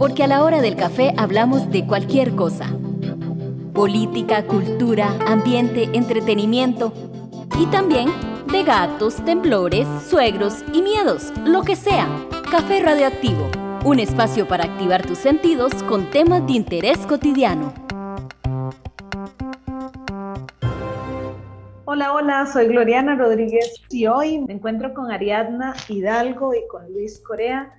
porque a la hora del café hablamos de cualquier cosa. Política, cultura, ambiente, entretenimiento y también de gatos, temblores, suegros y miedos, lo que sea. Café Radioactivo, un espacio para activar tus sentidos con temas de interés cotidiano. Hola, hola, soy Gloriana Rodríguez y hoy me encuentro con Ariadna Hidalgo y con Luis Corea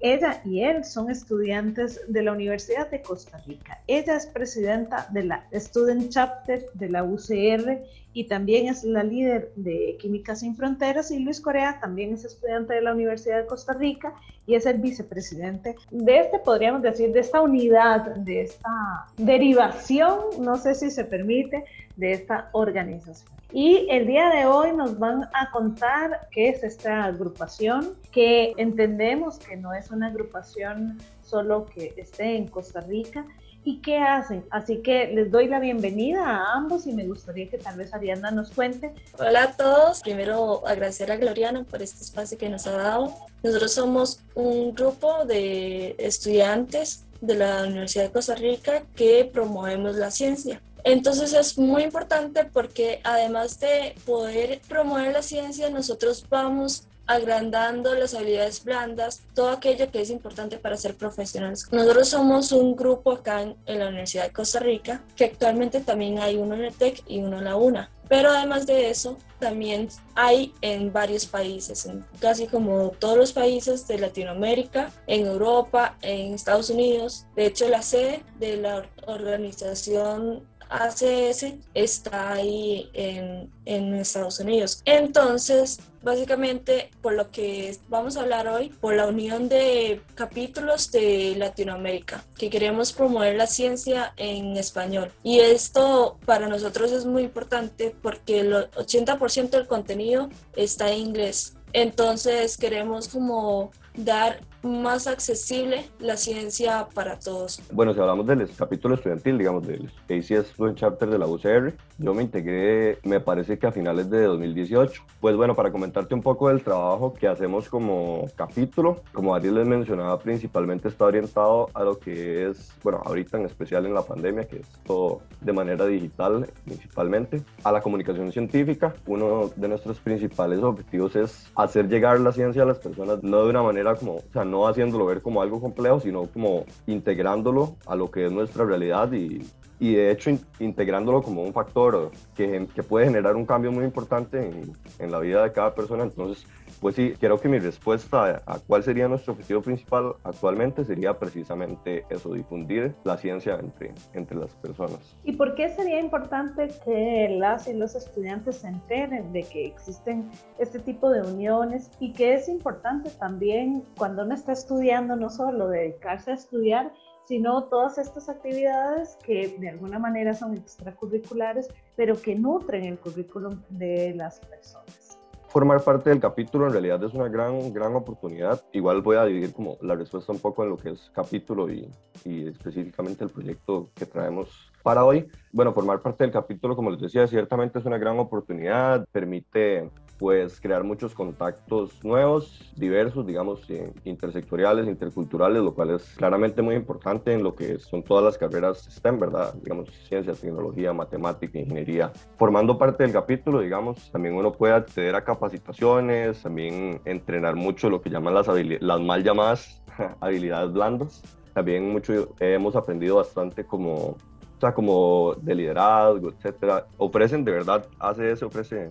ella y él son estudiantes de la Universidad de Costa Rica. Ella es presidenta de la Student Chapter de la UCR y también es la líder de Química Sin Fronteras y Luis Corea también es estudiante de la Universidad de Costa Rica y es el vicepresidente de este, podríamos decir, de esta unidad, de esta derivación, no sé si se permite, de esta organización. Y el día de hoy nos van a contar qué es esta agrupación, que entendemos que no es una agrupación solo que esté en Costa Rica y qué hacen. Así que les doy la bienvenida a ambos y me gustaría que tal vez Ariana nos cuente. Hola a todos. Primero agradecer a Gloriana por este espacio que nos ha dado. Nosotros somos un grupo de estudiantes de la Universidad de Costa Rica que promovemos la ciencia. Entonces es muy importante porque además de poder promover la ciencia, nosotros vamos agrandando las habilidades blandas, todo aquello que es importante para ser profesionales. Nosotros somos un grupo acá en, la Universidad de Costa Rica, que actualmente también hay uno en el TEC y uno en la UNA. Pero además de eso, también hay en varios países, en casi como todos los países de Latinoamérica, en Europa, en Estados Unidos. De hecho, la sede de la organización ACS está ahí en, en Estados Unidos. Entonces, básicamente, por lo que vamos a hablar hoy, por la unión de capítulos de Latinoamérica, que queremos promover la ciencia en español. Y esto para nosotros es muy importante porque el 80% del contenido está en inglés. Entonces queremos como dar más accesible la ciencia para todos. Bueno, si hablamos del capítulo estudiantil, digamos, del ACS Student Chapter de la UCR, yo me integré, me parece que a finales de 2018. Pues bueno, para comentarte un poco del trabajo que hacemos como capítulo, como Ariel les mencionaba, principalmente está orientado a lo que es, bueno, ahorita en especial en la pandemia, que es todo de manera digital principalmente, a la comunicación científica. Uno de nuestros principales objetivos es hacer llegar la ciencia a las personas, no de una manera como, o sea, no haciéndolo ver como algo complejo, sino como integrándolo a lo que es nuestra realidad y, y de hecho integrándolo como un factor que, que, puede generar un cambio muy importante en, en, la vida de cada persona. Entonces, pues sí, creo que mi respuesta a, cuál sería nuestro objetivo principal actualmente sería precisamente eso, difundir la ciencia entre, entre las personas. ¿Y por qué sería importante que las y los estudiantes se enteren de que existen este tipo de uniones y que es importante también cuando uno está estudiando no solo dedicarse a estudiar, sino todas estas actividades que de alguna manera son extracurriculares, pero que nutren el currículum de las personas formar parte del capítulo en realidad es una gran, gran oportunidad. Igual voy a dividir como la respuesta un poco en lo que es capítulo y, y específicamente el proyecto que traemos para hoy. Bueno, formar parte del capítulo, como les decía, ciertamente es una gran oportunidad, permite pues crear muchos contactos nuevos, diversos, digamos, intersectoriales, interculturales, lo cual es claramente muy importante en lo que son todas las carreras STEM, ¿verdad? Digamos, ciencia, tecnología, matemática, ingeniería. Formando parte del capítulo, digamos, también uno puede acceder a capacitaciones, también entrenar mucho lo que llaman las, las mal llamadas habilidades blandas. También mucho hemos aprendido bastante como sea, como de liderazgo, etcétera. Ofrecen, de verdad, ACS ofrece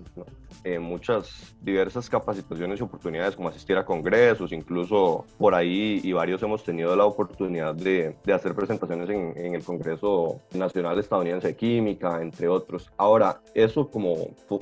eh, muchas diversas capacitaciones y oportunidades, como asistir a congresos, incluso por ahí, y varios hemos tenido la oportunidad de, de hacer presentaciones en, en, el Congreso Nacional Estadounidense de Química, entre otros. Ahora, eso como,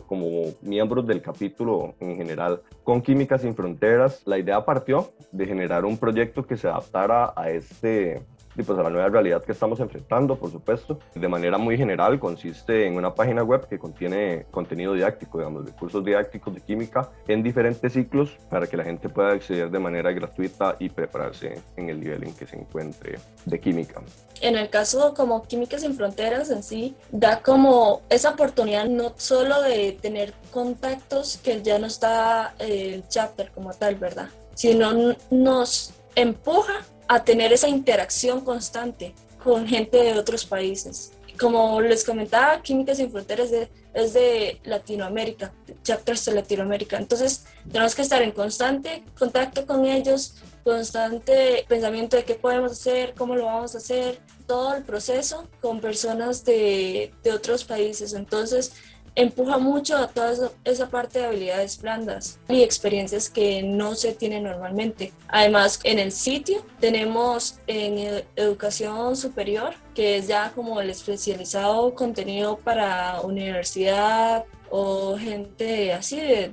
como miembros del capítulo en general, con Química Sin Fronteras, la idea partió de generar un proyecto que se adaptara a este y pues a la nueva realidad que estamos enfrentando, por supuesto. De manera muy general, consiste en una página web que contiene contenido didáctico, digamos, recursos didácticos de química en diferentes ciclos para que la gente pueda acceder de manera gratuita y prepararse en el nivel en que se encuentre de química. En el caso como Químicas sin Fronteras en sí, da como esa oportunidad no solo de tener contactos que ya no está eh, el chapter como tal, ¿verdad? Sino nos empuja a tener esa interacción constante con gente de otros países. Como les comentaba, Químicas sin Fronteras es de Latinoamérica, chapters de Latinoamérica. Entonces, tenemos que estar en constante contacto con ellos, constante pensamiento de qué podemos hacer, cómo lo vamos a hacer, todo el proceso con personas de, de otros países. Entonces, empuja mucho a toda esa parte de habilidades blandas y experiencias que no se tienen normalmente. Además, en el sitio tenemos en educación superior, que es ya como el especializado contenido para universidad o gente así de,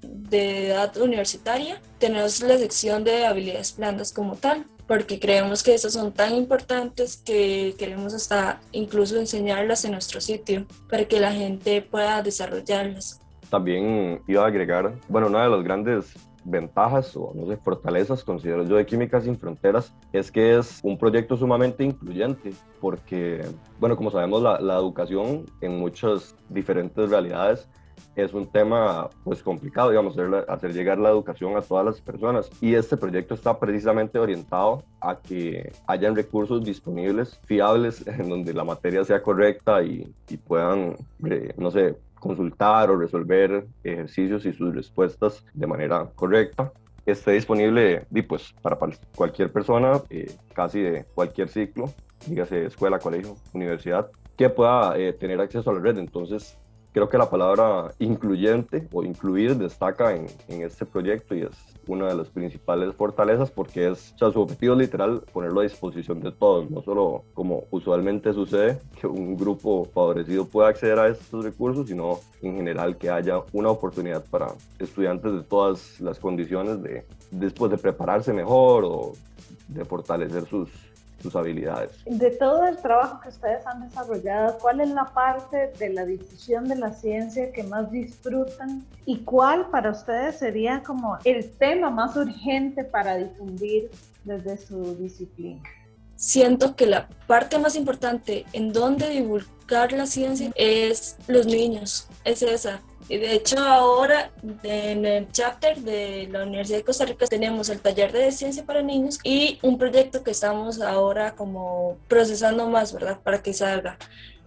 de edad universitaria. Tenemos la sección de habilidades blandas como tal porque creemos que esas son tan importantes que queremos hasta incluso enseñarlas en nuestro sitio para que la gente pueda desarrollarlas. También iba a agregar, bueno, una de las grandes ventajas o no sé, fortalezas, considero yo, de Químicas Sin Fronteras, es que es un proyecto sumamente incluyente, porque, bueno, como sabemos, la, la educación en muchas diferentes realidades es un tema pues complicado, digamos, hacer, llegar la educación a todas las personas. Y este proyecto está precisamente orientado a que hayan recursos disponibles, fiables, en donde la materia sea correcta y, puedan, eh, no sé, consultar o resolver ejercicios y sus respuestas de manera correcta esté disponible pues, para cualquier persona, eh, casi de cualquier ciclo, dígase escuela, colegio, universidad, que pueda eh, tener acceso a la red. Entonces, creo que la palabra incluyente o incluir destaca en, en, este proyecto y es una de las principales fortalezas porque es, o su objetivo literal ponerlo a disposición de todos, no solo como usualmente sucede, que un grupo favorecido pueda acceder a estos recursos, sino en general que haya una oportunidad para estudiantes de todas las condiciones de después de prepararse mejor o de fortalecer sus, sus habilidades. De todo el trabajo que ustedes han desarrollado, ¿cuál es la parte de la difusión de la ciencia que más disfrutan y cuál para ustedes sería como el tema más urgente para difundir desde su disciplina? Siento que la parte más importante en donde divulgar la ciencia es los niños, es esa, y de hecho ahora en el chapter de la Universidad de Costa Rica tenemos el taller de ciencia para niños y un proyecto que estamos ahora como procesando más, ¿verdad? Para que salga.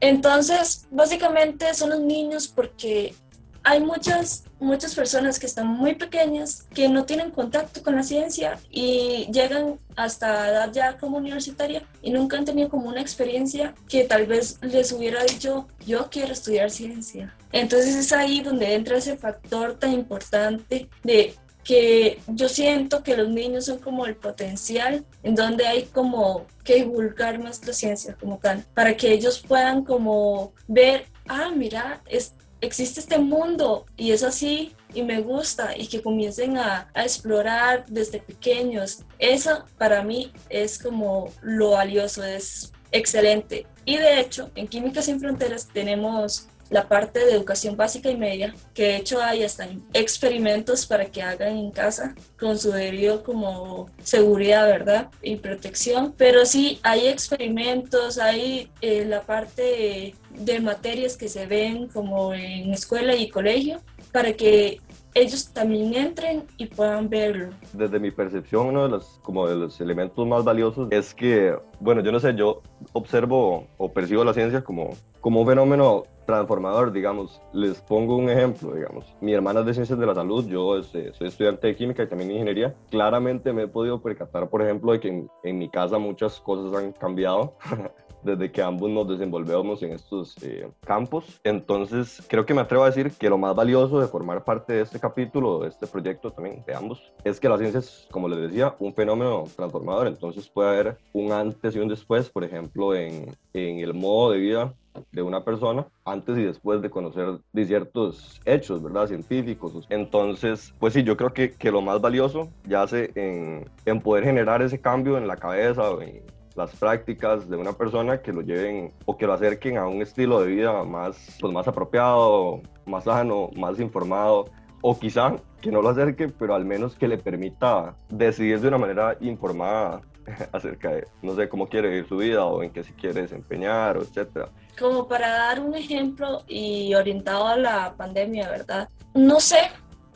Entonces, básicamente son los niños porque hay muchas, muchas personas que están muy pequeñas, que no tienen contacto con la ciencia y llegan hasta edad ya como universitaria y nunca han tenido como una experiencia que tal vez les hubiera dicho, yo quiero estudiar ciencia. Entonces es ahí donde entra ese factor tan importante de que yo siento que los niños son como el potencial en donde hay como que divulgar más la ciencia como tal, para que ellos puedan como ver, ah, mira, es, existe este mundo y es así y me gusta y que comiencen a, explorar desde pequeños. Eso para mí es como lo valioso, es excelente. Y de hecho, en Química Sin Fronteras tenemos la parte de educación básica y media, que de hecho hay hasta experimentos para que hagan en casa con su debido como seguridad, ¿verdad? Y protección. Pero sí, hay experimentos, hay eh, la parte de materias que se ven como en escuela y colegio para que ellos también entren y puedan verlo. Desde mi percepción, uno de los, como de los elementos más valiosos es que, bueno, yo no sé, yo observo o percibo la ciencia como, como un fenómeno transformador, digamos. Les pongo un ejemplo, digamos. Mi hermana es de ciencias de la salud, yo este, soy estudiante de química y también de ingeniería. Claramente me he podido percatar, por ejemplo, de que en, mi casa muchas cosas han cambiado. desde que ambos nos desenvolvemos en estos eh, campos. Entonces, creo que me atrevo a decir que lo más valioso de formar parte de este capítulo, de este proyecto también, de ambos, es que la ciencia es, como les decía, un fenómeno transformador. Entonces, puede haber un antes y un después, por ejemplo, en, en el modo de vida de una persona antes y después de conocer ciertos hechos, ¿verdad? Científicos. Entonces, pues sí, yo creo que, que lo más valioso yace en, en poder generar ese cambio en la cabeza o en, las prácticas de una persona que lo lleven o que lo acerquen a un estilo de vida más, pues más apropiado, más sano, más informado, o quizá que no lo acerque, pero al menos que le permita decidir de una manera informada acerca de, no sé, cómo quiere vivir su vida o en qué se quiere desempeñar, etcétera. Como para dar un ejemplo y orientado a la pandemia, ¿verdad? No sé,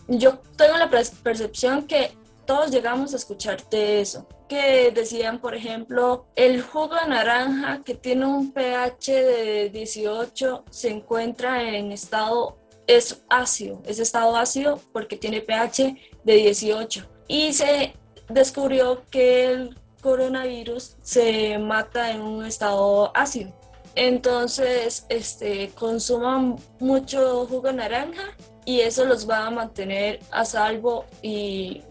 yo tengo la percepción que todos llegamos a escucharte eso, que decían, por ejemplo, el jugo de naranja que tiene un pH de 18 se encuentra en estado, es ácido, es estado ácido porque tiene pH de 18. Y se descubrió que el coronavirus se mata en un estado ácido. Entonces, este, consuman mucho jugo de naranja y eso los va a mantener a salvo y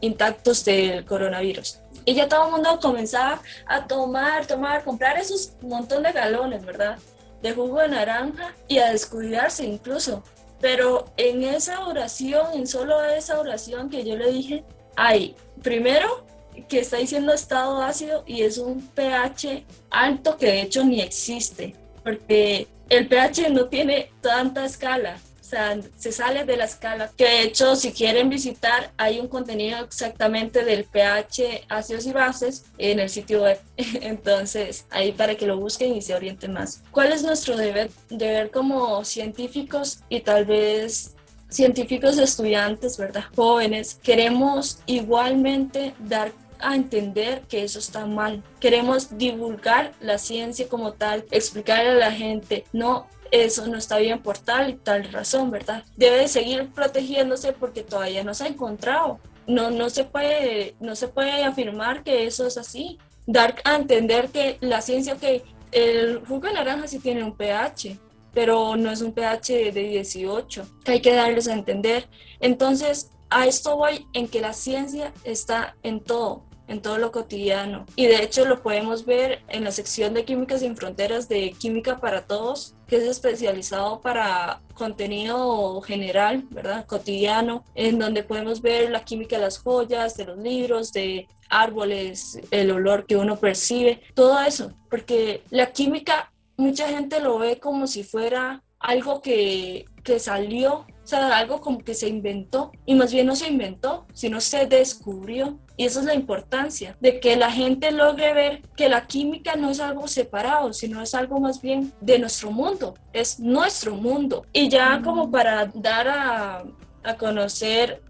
intactos del coronavirus. Y ya todo el mundo comenzaba a tomar, tomar, comprar esos montón de galones, ¿verdad? De jugo de naranja y a descuidarse incluso. Pero en esa oración, en solo esa oración que yo le dije, hay primero que está diciendo estado ácido y es un pH alto que de hecho ni existe, porque el pH no tiene tanta escala, o sea, se sale de la escala. Que de hecho, si quieren visitar, hay un contenido exactamente del pH ácidos y bases en el sitio web. Entonces, ahí para que lo busquen y se orienten más. ¿Cuál es nuestro deber, deber como científicos y tal vez científicos estudiantes, ¿verdad? Jóvenes, queremos igualmente dar a entender que eso está mal. Queremos divulgar la ciencia como tal, explicarle a la gente, no, eso no está bien por tal y tal razón, ¿verdad? Debe seguir protegiéndose porque todavía no se ha encontrado. No, no, se puede, no se puede afirmar que eso es así. Dar a entender que la ciencia, que el jugo de naranja sí tiene un pH, pero no es un pH de 18, que hay que darles a entender. Entonces, a esto voy en que la ciencia está en todo, en todo lo cotidiano. Y de hecho lo podemos ver en la sección de Químicas sin Fronteras de Química para Todos, que es especializado para contenido general, ¿verdad? Cotidiano, en donde podemos ver la química de las joyas, de los libros, de árboles, el olor que uno percibe, todo eso, porque la química mucha gente lo ve como si fuera algo que, que salió o sea, algo como que se inventó y más bien no se inventó, sino se descubrió. Y esa es la importancia de que la gente logre ver que la química no es algo separado, sino es algo más bien de nuestro mundo, es nuestro mundo. Y ya como para dar a, a conocer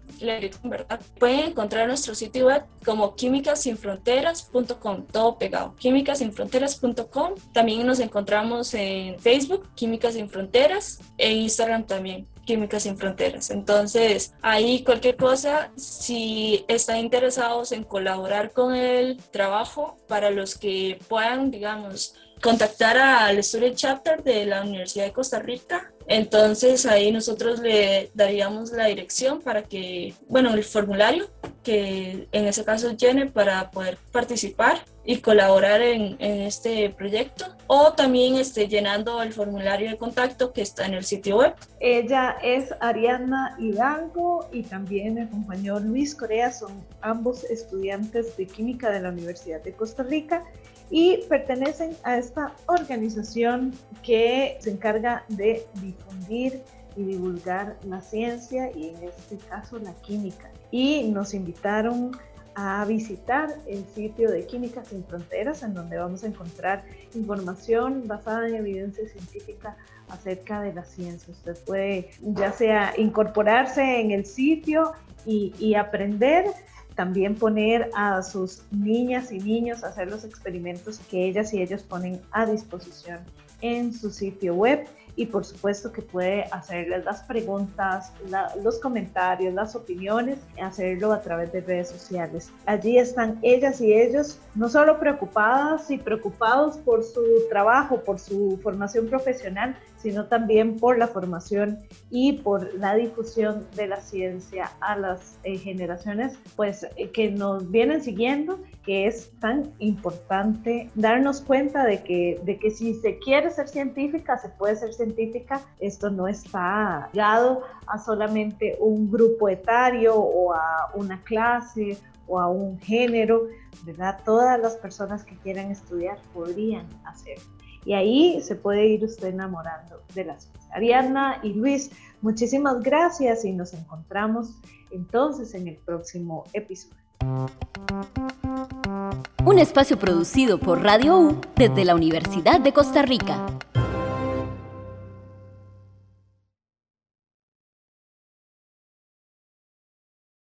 Pueden encontrar nuestro sitio web como químicasinfronteras.com, todo pegado, químicasinfronteras.com. También nos encontramos en Facebook, Químicas Sin Fronteras, en Instagram también. Químicas Sin Fronteras. Entonces, ahí cualquier cosa, si están interesados en colaborar con el trabajo, para los que puedan, digamos, contactar al Student Chapter de la Universidad de Costa Rica. Entonces ahí nosotros le daríamos la dirección para que, bueno, el formulario que en ese caso llene para poder participar y colaborar en, este proyecto o también esté llenando el formulario de contacto que está en el sitio web. Ella es Ariana Hidalgo y también el compañero Luis Corea, son ambos estudiantes de química de la Universidad de Costa Rica y pertenecen a esta organización que se encarga de difundir y divulgar la ciencia y en este caso la química. Y nos invitaron a visitar el sitio de Química Sin Fronteras, en donde vamos a encontrar información basada en evidencia científica acerca de la ciencia. Usted puede ya sea incorporarse en el sitio y, y aprender también poner a sus niñas y niños a hacer los experimentos que ellas y ellos ponen a disposición en su sitio web y por supuesto que puede hacerles las preguntas, los comentarios, las opiniones, hacerlo a través de redes sociales. Allí están ellas y ellos no solo preocupadas y preocupados por su trabajo, por su formación profesional, sino también por la formación y por la difusión de la ciencia a las eh, generaciones pues eh, que nos vienen siguiendo que es tan importante darnos cuenta de que, de que si se quiere ser científica, se puede ser científica. Esto no está ligado a solamente un grupo etario o a una clase o a un género, ¿verdad? Todas las personas que quieran estudiar podrían hacerlo. Y ahí se puede ir usted enamorando de las cosas. Ariana y Luis, muchísimas gracias y nos encontramos entonces en el próximo episodio. Un espacio producido por Radio U desde la Universidad de Costa Rica.